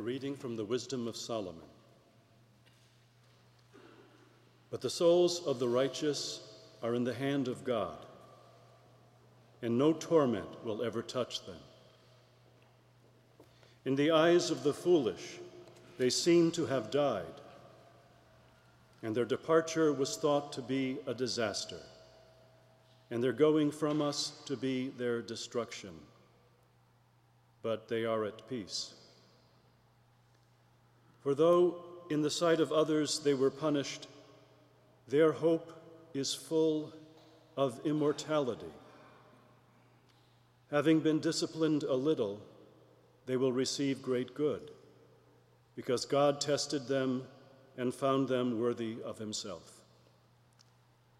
Reading from the Wisdom of Solomon. But the souls of the righteous are in the hand of God, and no torment will ever touch them. In the eyes of the foolish, they seem to have died, and their departure was thought to be a disaster, and their going from us to be their destruction. But they are at peace. For though in the sight of others they were punished, their hope is full of immortality. Having been disciplined a little, they will receive great good, because God tested them and found them worthy of himself.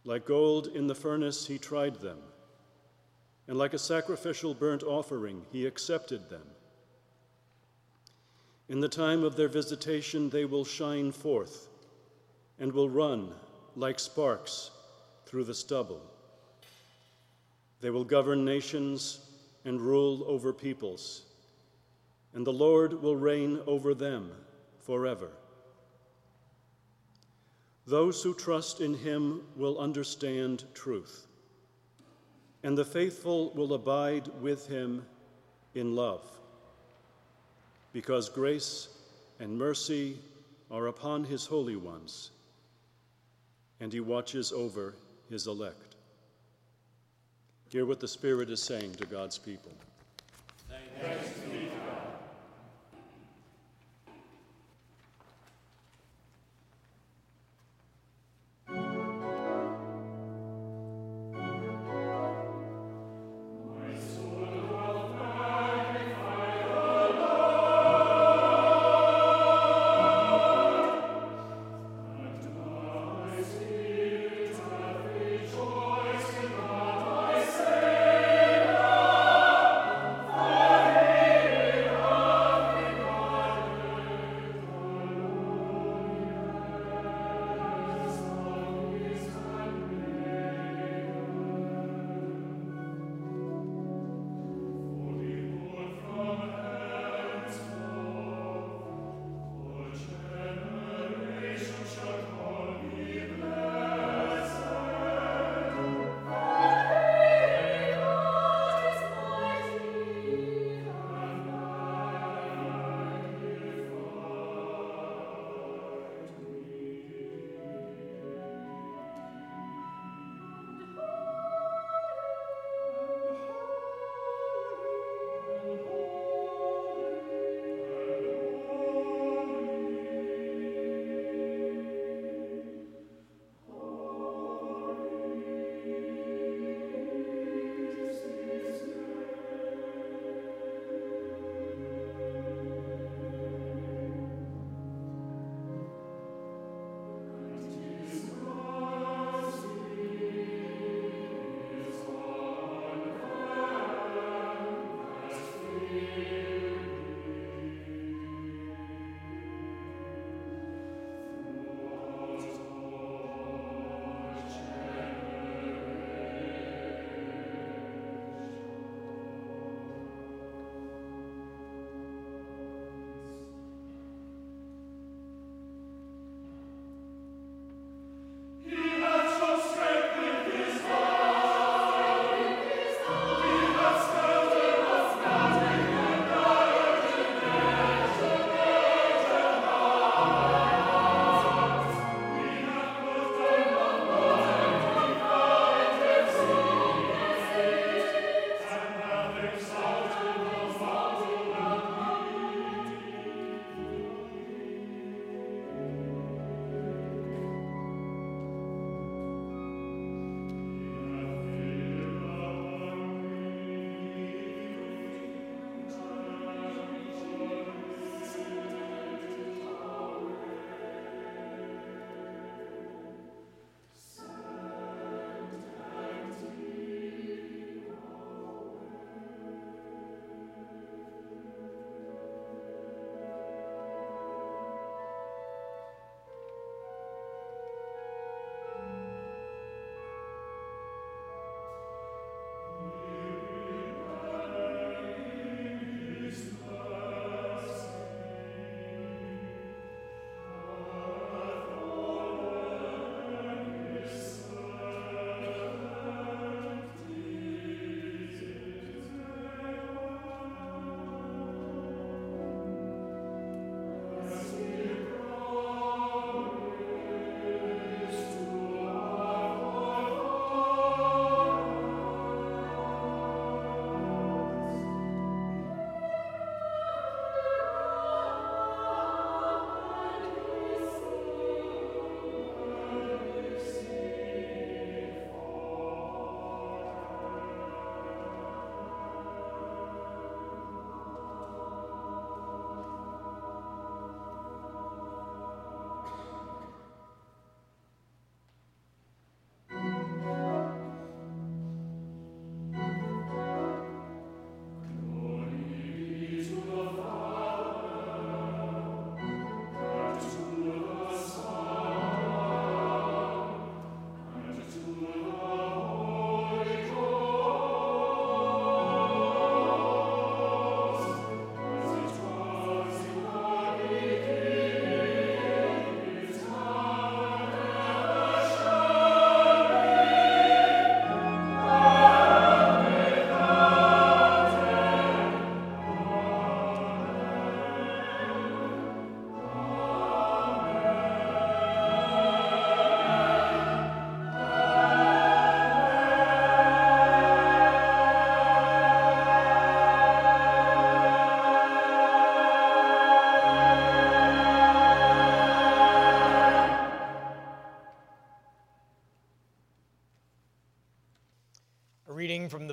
Like gold in the furnace, he tried them, and like a sacrificial burnt offering, he accepted them. In the time of their visitation, they will shine forth and will run like sparks through the stubble. They will govern nations and rule over peoples, and the Lord will reign over them forever. Those who trust in him will understand truth, and the faithful will abide with him in love, because grace and mercy are upon his holy ones, and he watches over his elect. Hear what the Spirit is saying to God's people.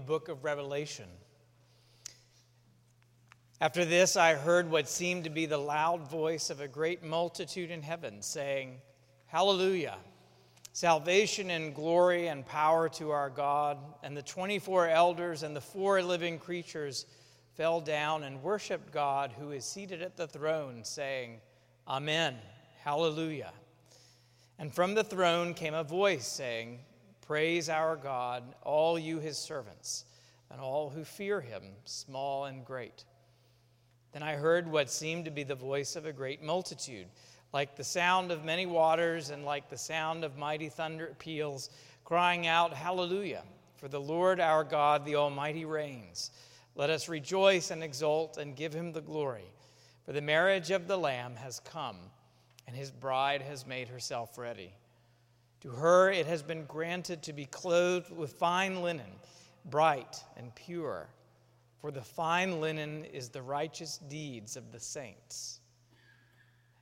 Book of Revelation. After this, I heard what seemed to be the loud voice of a great multitude in heaven saying, Hallelujah! Salvation and glory and power to our God. And the 24 elders and the four living creatures fell down and worshiped God who is seated at the throne, saying, Amen. Hallelujah. And from the throne came a voice saying, Praise our God, all you his servants, and all who fear him, small and great. Then I heard what seemed to be the voice of a great multitude, like the sound of many waters and like the sound of mighty thunder peals, crying out, Hallelujah! For the Lord our God, the Almighty, reigns. Let us rejoice and exult and give him the glory. For the marriage of the Lamb has come, and his bride has made herself ready. To her it has been granted to be clothed with fine linen, bright and pure, for the fine linen is the righteous deeds of the saints.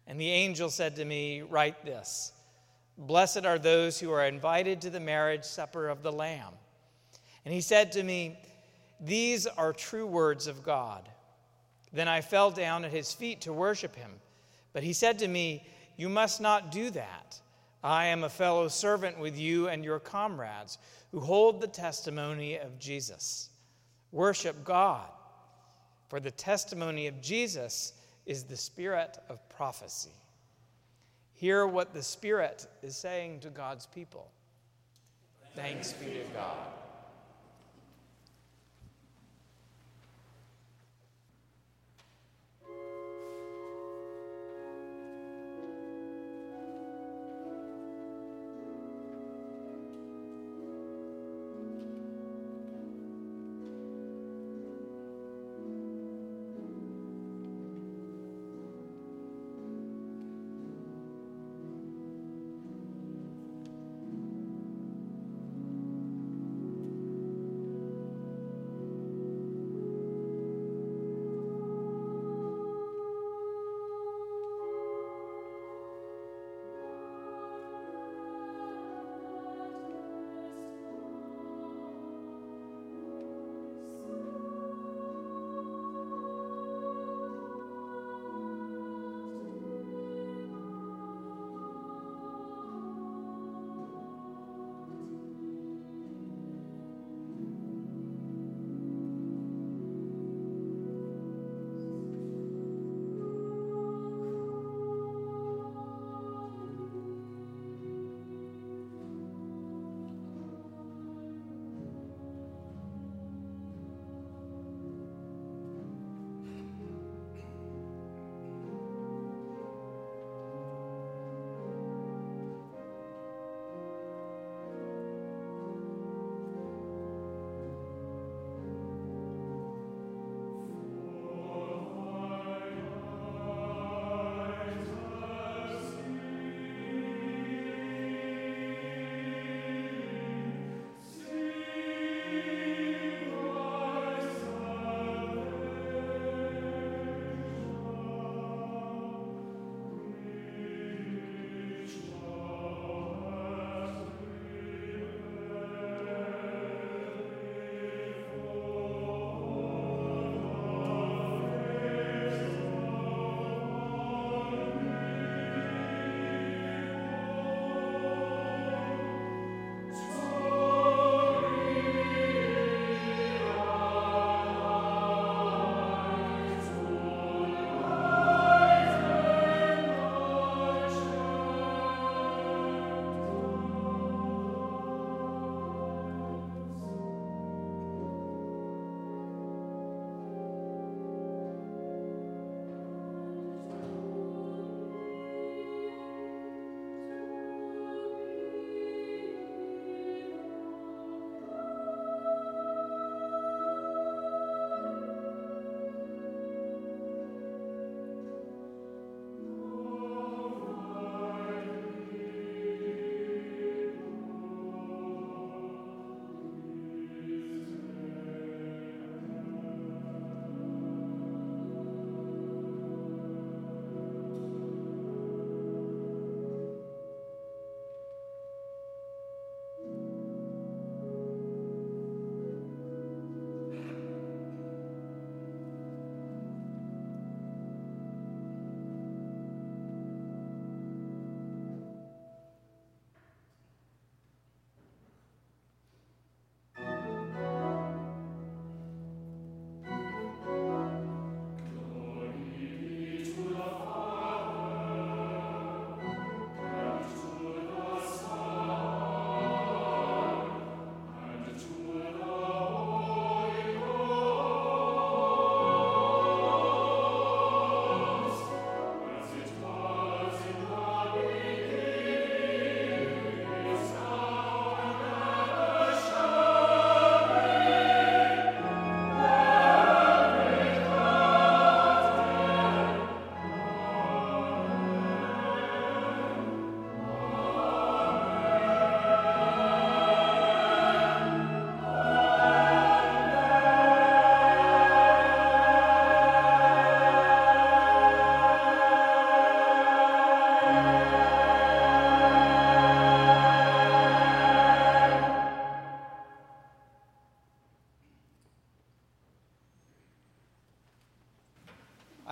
And the angel said to me, Write this Blessed are those who are invited to the marriage supper of the Lamb. And he said to me, These are true words of God. Then I fell down at his feet to worship him. But he said to me, You must not do that. I am a fellow servant with you and your comrades who hold the testimony of Jesus. Worship God, for the testimony of Jesus is the spirit of prophecy. Hear what the Spirit is saying to God's people. Thanks be to God.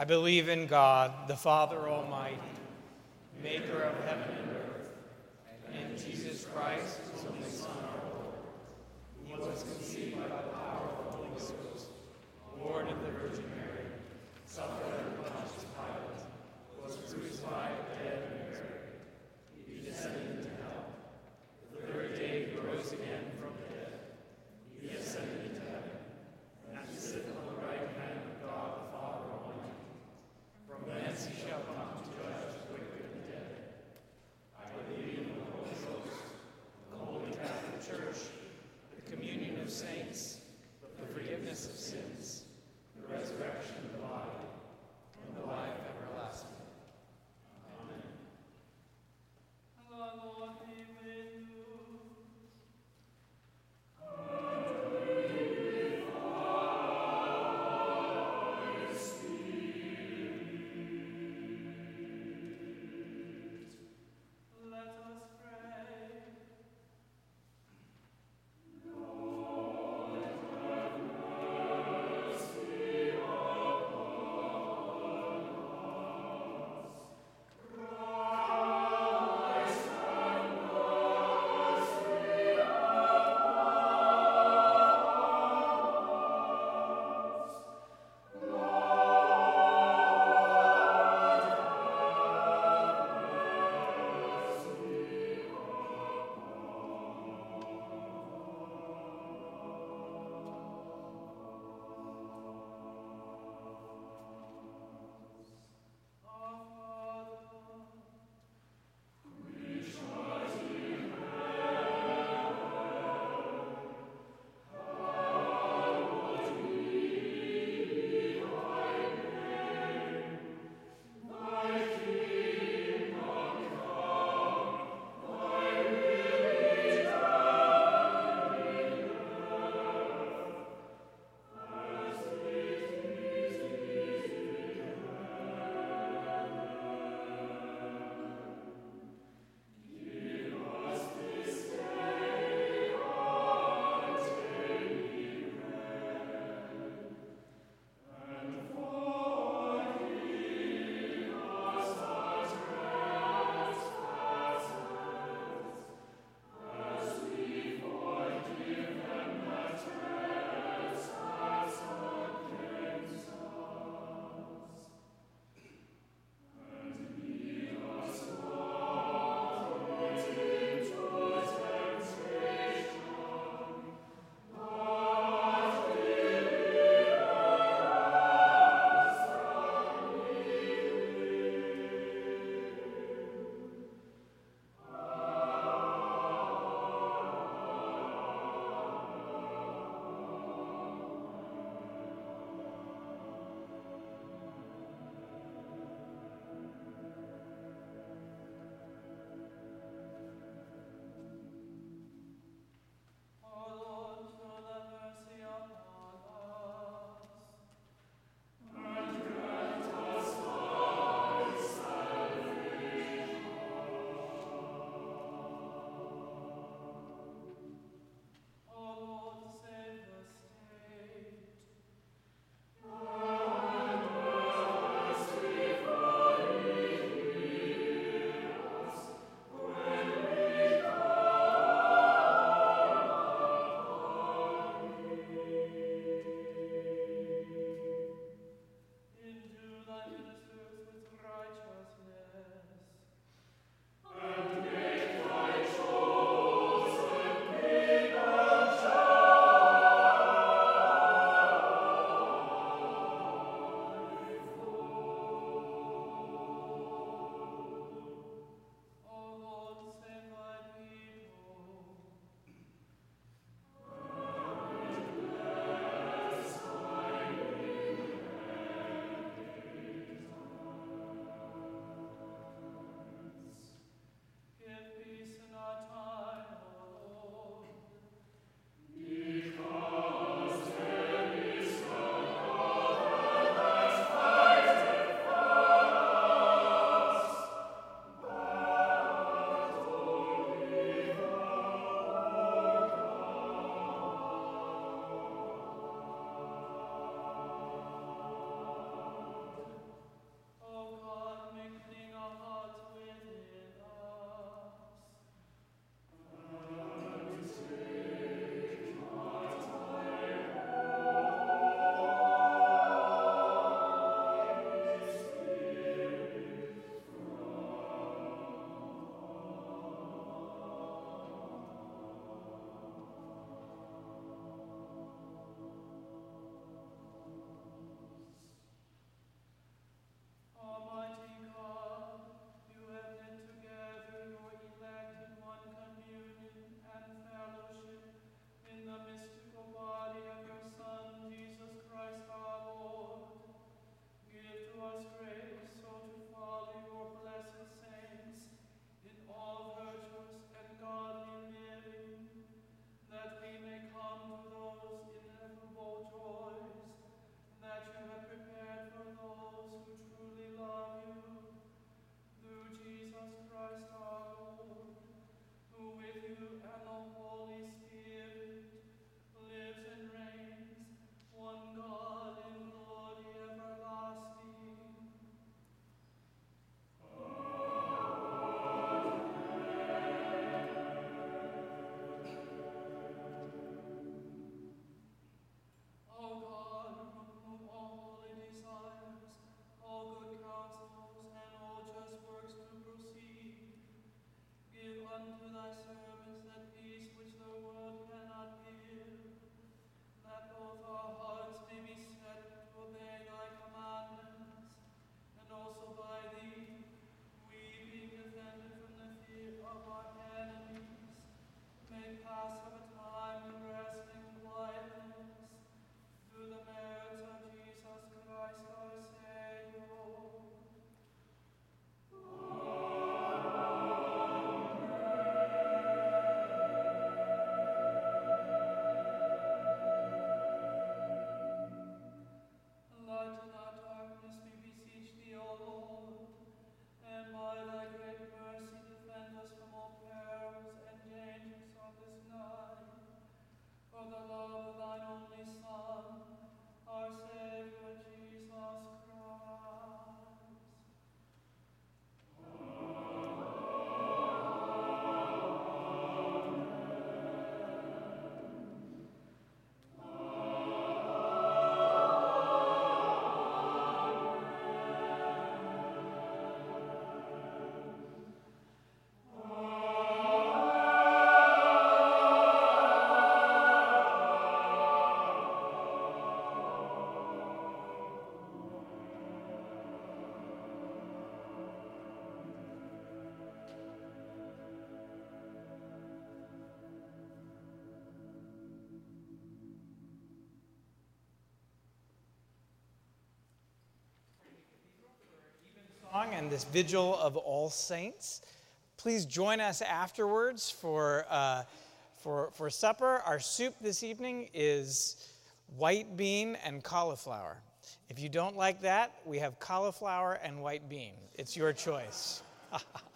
I believe in God, the Father Almighty, maker of heaven and earth, and Jesus Christ, his only Son, our Lord, who was conceived song and this vigil of All Saints. Please join us afterwards for, uh, for, for supper. Our soup this evening is white bean and cauliflower. If you don't like that, we have cauliflower and white bean. It's your choice.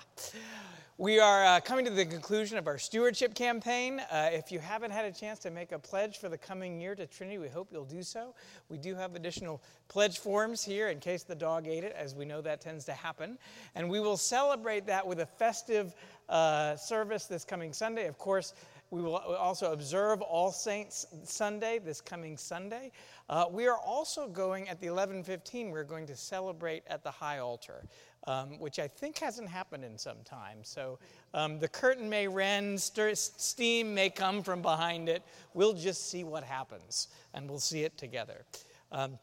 We are uh, coming to the conclusion of our stewardship campaign. Uh, if you haven't had a chance to make a pledge for the coming year to Trinity, we hope you'll do so. We do have additional pledge forms here in case the dog ate it, as we know that tends to happen. And we will celebrate that with a festive uh, service this coming Sunday. Of course, we will also observe All Saints Sunday this coming Sunday. Uh, we are also going at the 11:15. We're going to celebrate at the high altar um, which I think hasn't happened in some time. So um, the curtain may rend, steam may come from behind it. We'll just see what happens, and we'll see it together. Um,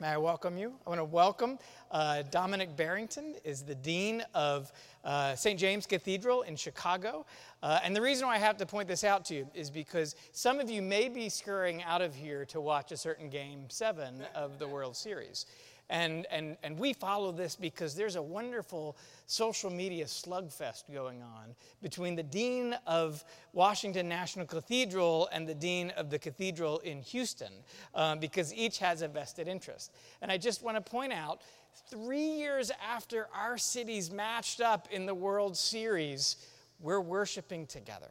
may I welcome you? I want to welcome uh, Dominic Barrington, is the dean of uh, St. James Cathedral in Chicago. Uh, and the reason why I have to point this out to you is because some of you may be scurrying out of here to watch a certain game seven of the World Series. And, and, and we follow this because there's a wonderful social media slugfest going on between the dean of Washington National Cathedral and the dean of the cathedral in Houston, um, because each has a vested interest. And I just want to point out three years after our cities matched up in the World Series, we're worshiping together.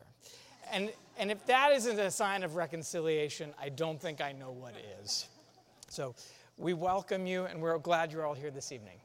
And, and if that isn't a sign of reconciliation, I don't think I know what is. So, we welcome you, and we're glad you're all here this evening.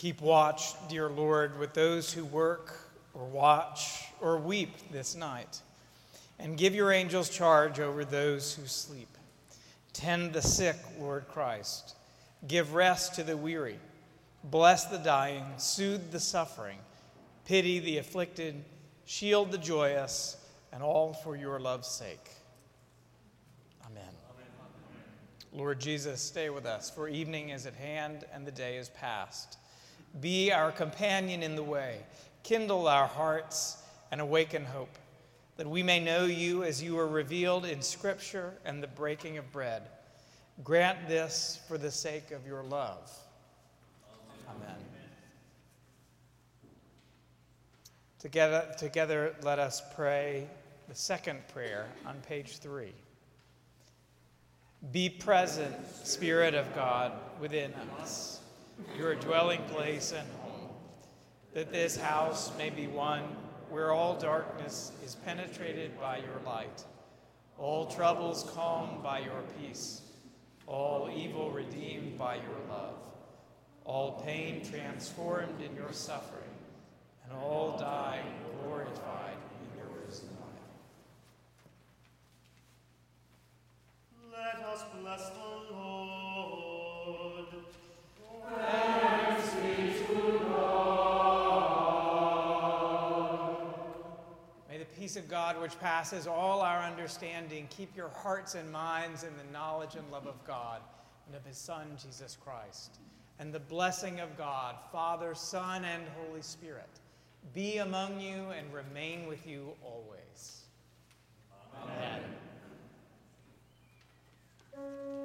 Keep watch, dear Lord, with those who work or watch or weep this night, and give your angels charge over those who sleep. Tend the sick, Lord Christ. Give rest to the weary. Bless the dying. Soothe the suffering. Pity the afflicted. Shield the joyous. And all for your love's sake. Amen. Lord Jesus, stay with us, for evening is at hand and the day is past. Be our companion in the way. Kindle our hearts and awaken hope that we may know you as you are revealed in Scripture and the breaking of bread. Grant this for the sake of your love. Amen. Together, together, let us pray the second prayer on page three. Be present, Spirit of God, within us, your dwelling place and home, that this house may be one where all darkness is penetrated by your light, all troubles calmed by your peace, all evil redeemed by your love, all pain transformed in your suffering, and all dying glorified in your risen life. Let us bless the Lord. Peace of God, which passes all our understanding, keep your hearts and minds in the knowledge and love of God and of his Son, Jesus Christ. And the blessing of God, Father, Son, and Holy Spirit, be among you and remain with you always. Amen. Amen.